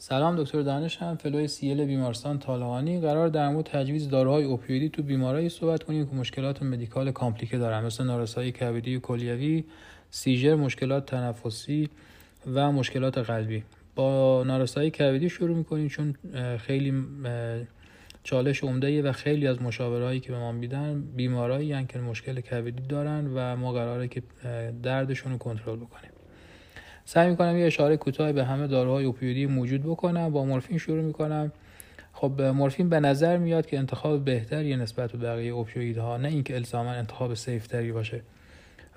سلام دکتر دانشم فلوی سیل بیمارستان طالقانی قرار در مورد تجویز داروهای اوپیویدی تو بیمارایی صحبت کنیم که مشکلات مدیکال کامپلیکه دارن مثل نارسایی کبدی و کلیوی سیژر مشکلات تنفسی و مشکلات قلبی. با نارسایی کبدی شروع می‌کنیم چون خیلی چالش عمده و خیلی از مشاورهایی که به ما میدن بیمارایی که مشکل کبدی دارن و ما قراره که دردشون رو کنترل بکنیم. سعی می‌کنم یه اشاره کوتاه به همه داروهای اوپیوئیدی موجود بکنم با مورفین شروع می‌کنم. خب مورفین به نظر میاد که انتخاب بهتری نسبت به بقیه اوپیوئیدها نه اینکه الزاما انتخاب safe تری باشه.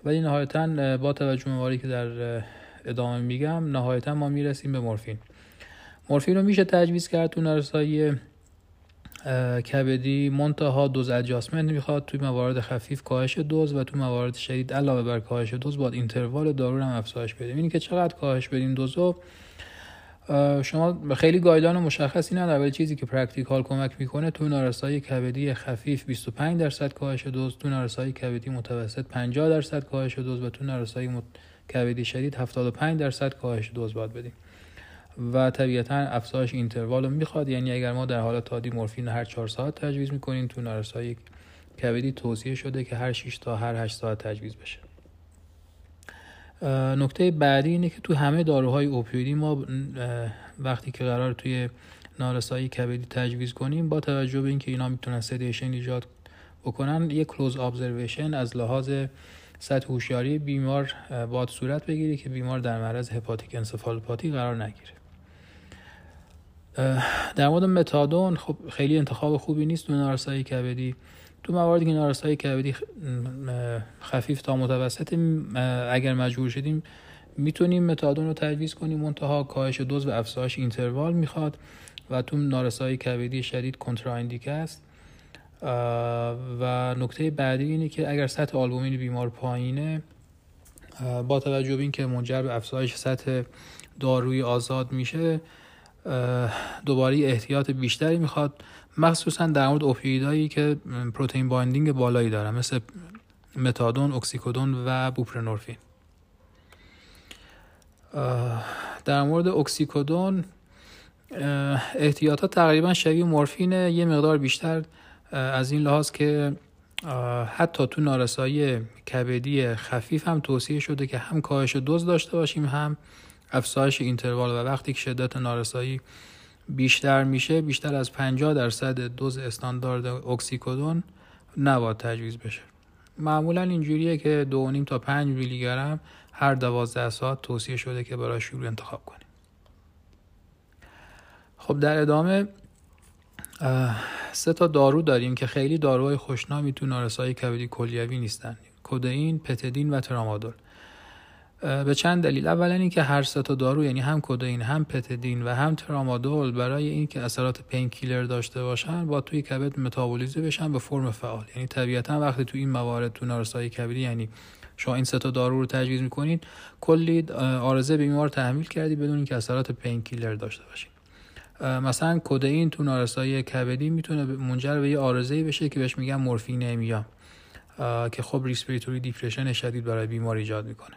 ولی نهایتا با توجه به که در ادامه میگم نهایتا ما می‌رسیم به مورفین. مورفین رو میشه تجویز کرد تو نارسایی کبدی منتها dose adjustment می‌خواد توی موارد خفیف کاهش دوز و توی موارد شدید علاوه بر کاهش دوز باید interval دارو هم افزایش بدیم اینی که چقدر کاهش بدیم دوزو؟ خب خیلی guideline مشخصی نداره ولی چیزی که practical کمک می‌کنه تو نارسایی کبدی خفیف 25 درصد کاهش دوز تو نارسایی کبدی متوسط 50 درصد کاهش دوز و تو نارسایی کبدی شدید 75 درصد کاهش دوز باید بدیم. و طبیعتا افزایش interval رو می‌خواد. یعنی اگر ما در حالت عادی مورفین هر 4 ساعت تجویز می‌کنیم تو نارسایی کبدی توصیه شده که هر 6 تا هر 8 ساعت تجویز بشه. نکته بعدی اینه که تو همه داروهای اوپیودی ما وقتی که قرار توی نارسایی کبدی تجویز کنیم با توجه به اینکه اینا می‌تونن سدیشن ایجاد بکنن یک کلوز ابزرویشن از لحاظ سطح هوشیاری بیمار باید صورت بگیره که بیمار در معرض هپاتیک انسفالوپاتی قرار نگیره. در مورد متادون خب خیلی انتخاب خوبی نیست تو نارسایی کبدی. تو مواردی که نارسایی کبدی خفیف تا متوسط اگر مجبور شدیم می‌تونیم متادون رو تجویز کنیم. منتها کاهش دوز و افزایش اینتروال می‌خواد و تو نارسایی کبدی شدید کنتراندیک است. و نکته بعدی اینه که اگر سطح آلبومین بیمار پایینه با توجه به اینکه منجر به افزایش سطح داروی آزاد میشه دوباره احتیاط بیشتری می‌خواد. مخصوصا در مورد اوپیدایی که protein binding بالایی دارن مثل متادون، اکسیکودون و بوپرنورفین. در مورد اکسیکودون احتیاطات تقریبا شبیه مورفین یه مقدار بیشتر از این لحاظ که حتی تو نارسایی کبدی خفیف هم توصیه شده که هم کاهش دوز داشته باشیم هم افزایش interval و وقتی که شدت نارسایی بیشتر میشه بیشتر از 50 درصد دوز استاندارد اکسیکودون نباید تجویز بشه. معمولا اینجوریه که دو تا 5 میلی گرم هر دوازده ساعت توصیه شده که برای شروع انتخاب کنیم. خب در ادامه سه تا دارو داریم که خیلی داروهای خوشنامی تو نارسایی کبدی کلیوی نیستن. کدئین، پتدین و ترامادول. به چند دلیل. اولا اینکه هر سه تا دارو یعنی هم کدئین هم پتدین و هم ترامادول برای اینکه اثرات پین کیلر داشته باشن با توی کبد متابولیزه بشن به فرم فعال. یعنی طبیعتا وقتی تو این موارد تو نارسایی کبدی یعنی شما این سه تا دارو رو تجویز می‌کنید کلی عارضه بیمار تحمیل کردی بدون اینکه اثرات pain killer داشته باشید. مثلا کدئین تو نارسایی کبدی می‌تونه منجر به یه عارضه‌ای بشه که بهش میگن morphinemia که خب respiratory depression شدید برای بیمار ایجاد می‌کنه.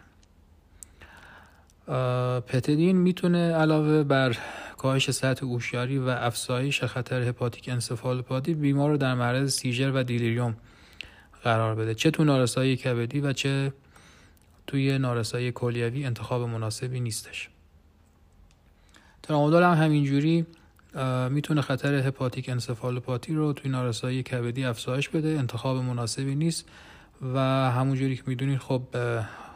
پتدین می‌تونه علاوه بر کاهش سطح هوشیاری و افزایش خطر hepatic encephalopathy بیمار رو در معرض seizure و delirium قرار بده. چه تو نارسایی کبدی و چه توی نارسایی کلیوی انتخاب مناسبی نیستش. ترامادول هم همینجوری می‌تونه خطر هپاتیک انسفالوپاتی رو توی نارسایی کبدی افزایش بده انتخاب مناسبی نیست و همونجوری که می‌دونید خب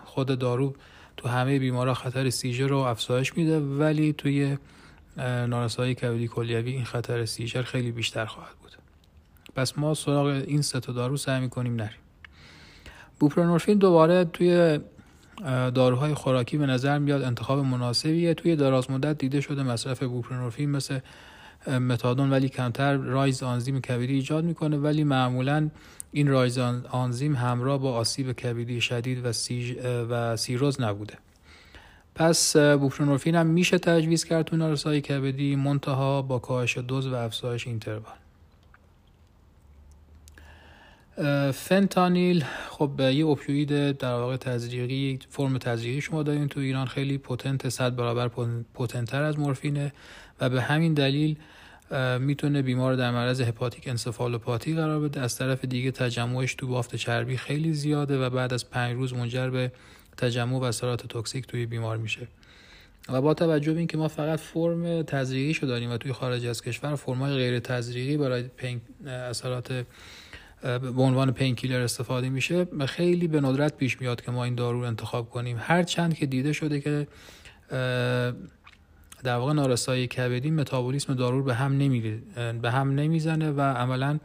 خود دارو تو همه بیمارا خطر سیژر رو افزایش میده ولی توی نارسایی کبدی کلیوی این خطر سیژر خیلی بیشتر خواهد بود. پس ما سراغ این سه دارو سعی می‌کنیم نریم. بوپرنورفین دوباره توی داروهای خوراکی به نظر میاد انتخاب مناسبیه. توی دراز مدت دیده شده مصرف بوپرنورفین مثل متادون ولی کمتر rise آنزیم کبدی ایجاد می‌کنه ولی معمولا این rise آنزیم همراه با آسیب کبدی شدید و, و سیروز نبوده. پس بوپرنورفین هم میشه تجویز کرد تو نارسایی کبدی منتها با کاهش دوز و افزایش interval فنتانیل خب یه اوپیوید در واقع تزریقی فرم تزریقی شما دارین تو ایران. خیلی پوتنت صد برابر پوتنتر از مورفینه و به همین دلیل می‌تونه بیمار در معرض هپاتیک انسفالوپاتی قرار بده. از طرف دیگه تجمعش تو بافت چربی خیلی زیاده و بعد از پنج روز منجر به تجمع و اثرات توکسیک توی بیمار میشه. و با توجه به اینکه ما فقط فرم تزریقی داریم و توی خارج از کشور فرمای غیر تزریقی برای اثرات به عنوان پینکیلر استفاده میشه خیلی به ندرت پیش میاد که ما این دارو رو انتخاب کنیم. هر چند که دیده شده که در واقع نارسایی کبدی متابولیسم دارو به هم نمیره به هم نمی‌زنه و عملا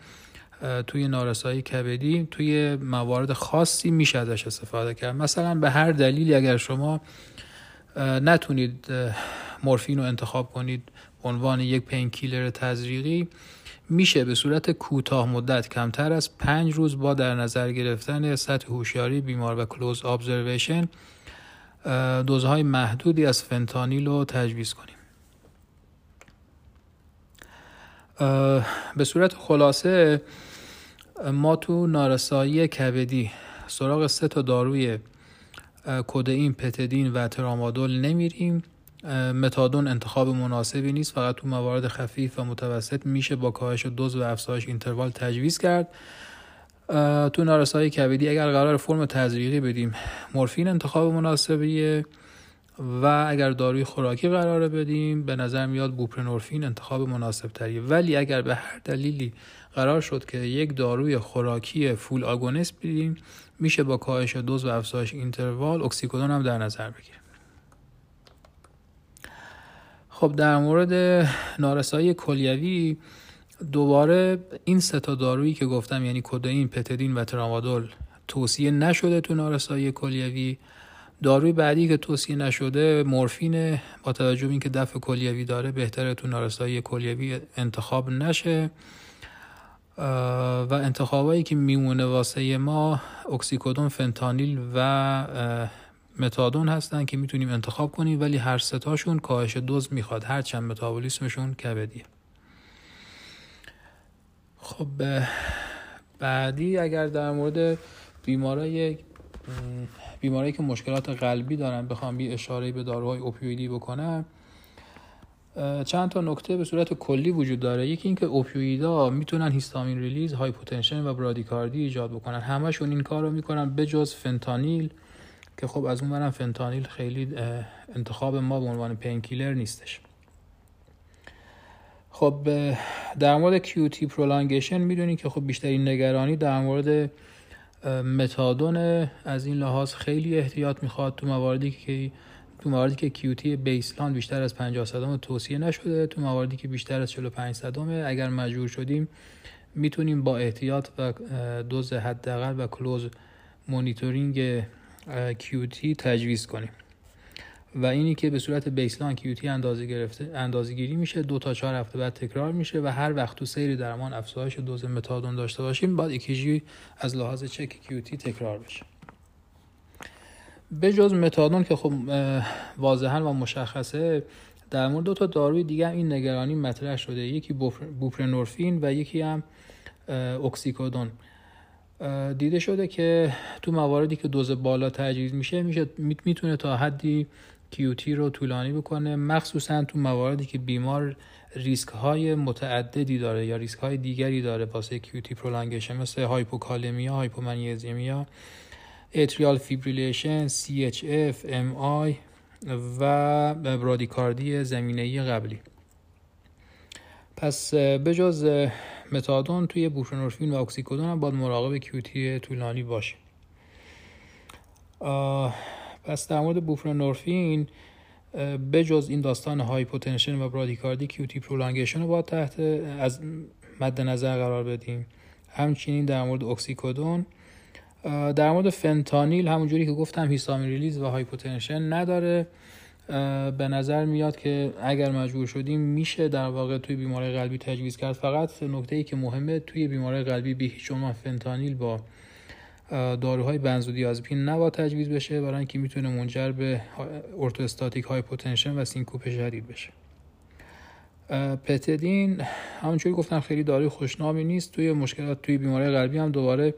توی نارسایی کبدی توی موارد خاصی میشه ازش استفاده کرد. مثلا به هر دلیلی اگر شما نتونید مورفین رو انتخاب کنید عنوان یک پینکیلر تزریقی میشه به صورت کوتاه مدت کمتر از پنج روز با در نظر گرفتن سطح هوشیاری بیمار و کلوز ابزرویشن دوزهای محدودی از فنتانیل رو تجویز کنیم. به صورت خلاصه ما تو نارسایی کبدی سراغ سه تا داروی کودئین، پتدین و ترامادول نمیریم. متادون انتخاب مناسبی نیست. فقط تو موارد خفیف و متوسط میشه با کاهش دوز و افزایش interval تجویز کرد. تو نارسایی کبدی اگر قرار فرم تزریقی بدیم مورفین انتخاب مناسبیه. و اگر داروی خوراکی قرار بدیم به نظر میاد بوپرنورفین انتخاب مناسب تریه ولی اگر به هر دلیلی قرار شد که یک داروی خوراکی full agonist بدیم میشه با کاهش دوز و افزایش interval اکسیکودون هم در نظر بگیریم خب در مورد نارسایی کلیوی دوباره این سه تا دارویی که گفتم یعنی کدئین، پتدین و ترامادول توصیه نشده تو نارسایی کلیوی. داروی بعدی که توصیه نشده مورفین با توجه به اینکه دفع کلیوی داره بهتره تو نارسایی کلیوی انتخاب نشه. و انتخابایی که میمونه واسه ما اکسیکودون فنتانیل و متادون هستن که می‌تونیم انتخاب کنیم ولی هر ستاشون کاهش دوز می‌خواد. هر چند متابولیسمشون کبدیه. خب بعدی اگر در مورد بیمارای بیماری که مشکلات قلبی دارن بخوام بی اشاره به داروهای اوپیوئیدی بکنم. چند تا نکته به صورت کلی وجود داره. یکی اینکه اوپیوئیدا می‌تونن histamine release hypotension و برادیکاردی ایجاد بکنن. همشون این کار رو می‌کنن به جز فنتانیل که خب از اون فنتانیل خیلی انتخاب ما به عنوان پینکیلر نیستش. خب در مورد کیوتی پرولانگیشن می‌دونید که خب بیشترین نگرانی در مورد متادون از این لحاظ خیلی احتیاط می‌خواد تو مواردی که تو مواردی که کیوتی بیسلان بیشتر از 50 صدم توصیه نشده تو مواردی که بیشتر از 45 صدم اگر مجبور شدیم می‌تونیم با احتیاط و دوز حداقل و close monitoring QT تجویز کنیم. و اینی که به صورت baseline QT اندازه گرفته اندازه گیری میشه دو تا چهار هفته بعد تکرار میشه و هر وقت تو سیر درمان افزایش دوز متادون داشته باشیم بعد ECG از لحاظ چک QT تکرار بشه به جز متادون که خب واضحا و مشخصه در مورد دو تا داروی دیگه این نگرانی مطرح شده. یکی بوپرنورفین و یکی هم اکسیکودون. دیده شده که تو مواردی که دوز بالا تجویز میشه میشه می‌تونه تا حدی QT رو طولانی بکنه مخصوصا تو مواردی که بیمار ریسک های متعددی داره یا ریسک های دیگری داره واسه QT prolongation مثل hypokalemia hypomagnesemia atrial fibrillation CHF MI و برادیکاردی زمینه قبلی. پس بجز متادون توی بوپرنورفین و اکسیکودون هم باید مراقب QT طولانی باشه. پس در مورد بوپرنورفین بجز این داستان hypotension و برادیکاردی QT prolongation رو باید تحت از مد نظر قرار بدیم. همچنین در مورد اکسیکودون در مورد فنتانیل همونجوری که گفتم histamine release و hypotension نداره. به نظر میاد که اگر مجبور شدیم میشه در واقع توی بیماری قلبی تجویز کرد. فقط نکته ای که مهمه توی بیماری قلبی به هیچ فنتانیل با داروهای بنزودیازپین نباید تجویز بشه برای اینکه می‌تونه منجر به orthostatic hypotension و syncope شدید بشه. پتدین همونجوری گفتم خیلی داروی خوشنامی نیست. توی مشکلات توی بیماری قلبی هم دوباره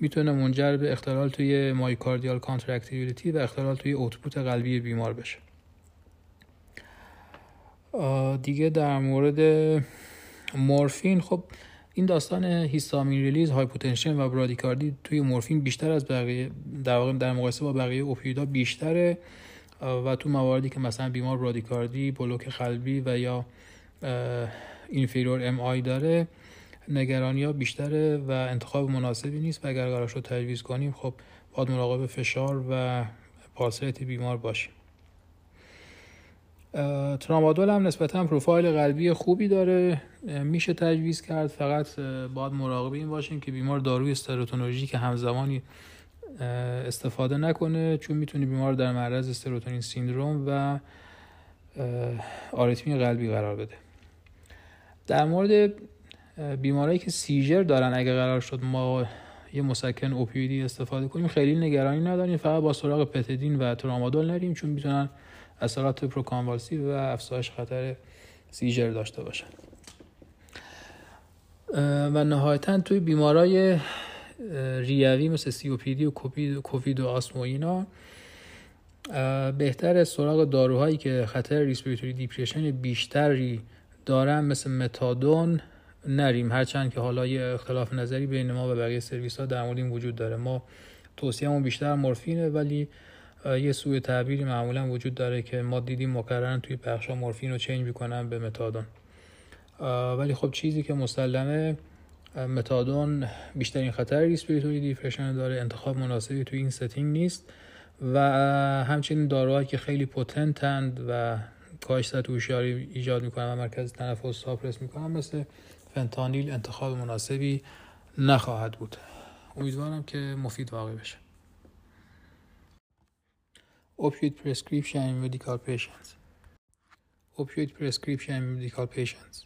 می‌تونه منجر به اختلال توی myocardial contractility و اختلال توی output قلبی بیمار بشه. دیگه در مورد مورفین خب این داستان histamine release hypotension و برادیکاردی توی مورفین بیشتر از بقیه در واقع در مقایسه با بقیه اوپیوئیدا بیشتره و تو مواردی که مثلا بیمار برادیکاردی بلوک قلبی و یا inferior MI داره نگرانی ها بیشتره و انتخاب مناسبی نیست و اگر قرارش رو تجویز کنیم خب باید مراقب فشار و پالسیت بیمار باشیم. ترامادول هم نسبتا پروفایل قلبی خوبی داره. میشه تجویز کرد. فقط باید مراقب این باشیم که بیمار داروی استروتونولوژی که همزمانی استفاده نکنه چون می‌تونه بیمار در معرض استروتونین سیندروم و آریتمی قلبی قرار بده. در مورد بیمارایی که سیژر دارن اگه قرار شد ما یه مسکن اوپیویدی استفاده کنیم خیلی نگرانی نداریم. فقط با سراغ پتدین و ترامادول نریم چون می‌تونن اثرات پروکانوالسی و افزایش خطر سیژر داشته باشن. و نهایتا توی بیمارای ریوی مثل سی او پی دی و کووید و آسمو اینا بهتر سراغ داروهایی که خطر respiratory depression بیشتری دارن مثل متادون نریم. هرچند که حالا یه اختلاف نظری بین ما و بقیه سرویس ها در مورد این وجود داره. ما توصیهمون بیشتر مورفینه ولی یه سوء تعبیری معمولا وجود داره که ما دیدیم مکررن توی بخش مورفین رو change می‌کنن به متادون. ولی خب چیزی که مسلمه متادون بیشترین خطر respiratory depression داره انتخاب مناسبی توی این setting نیست و همچنین داروهایی که خیلی پوتنتند و کاهش هوشیاری ایجاد می‌کنن و مرکز تنفس ساپرس می‌کنن مثل فنتانیل انتخاب مناسبی نخواهد بود. امیدوارم که مفید واقع بشه. Opioid prescription in medical patients. Opioid prescription in medical patients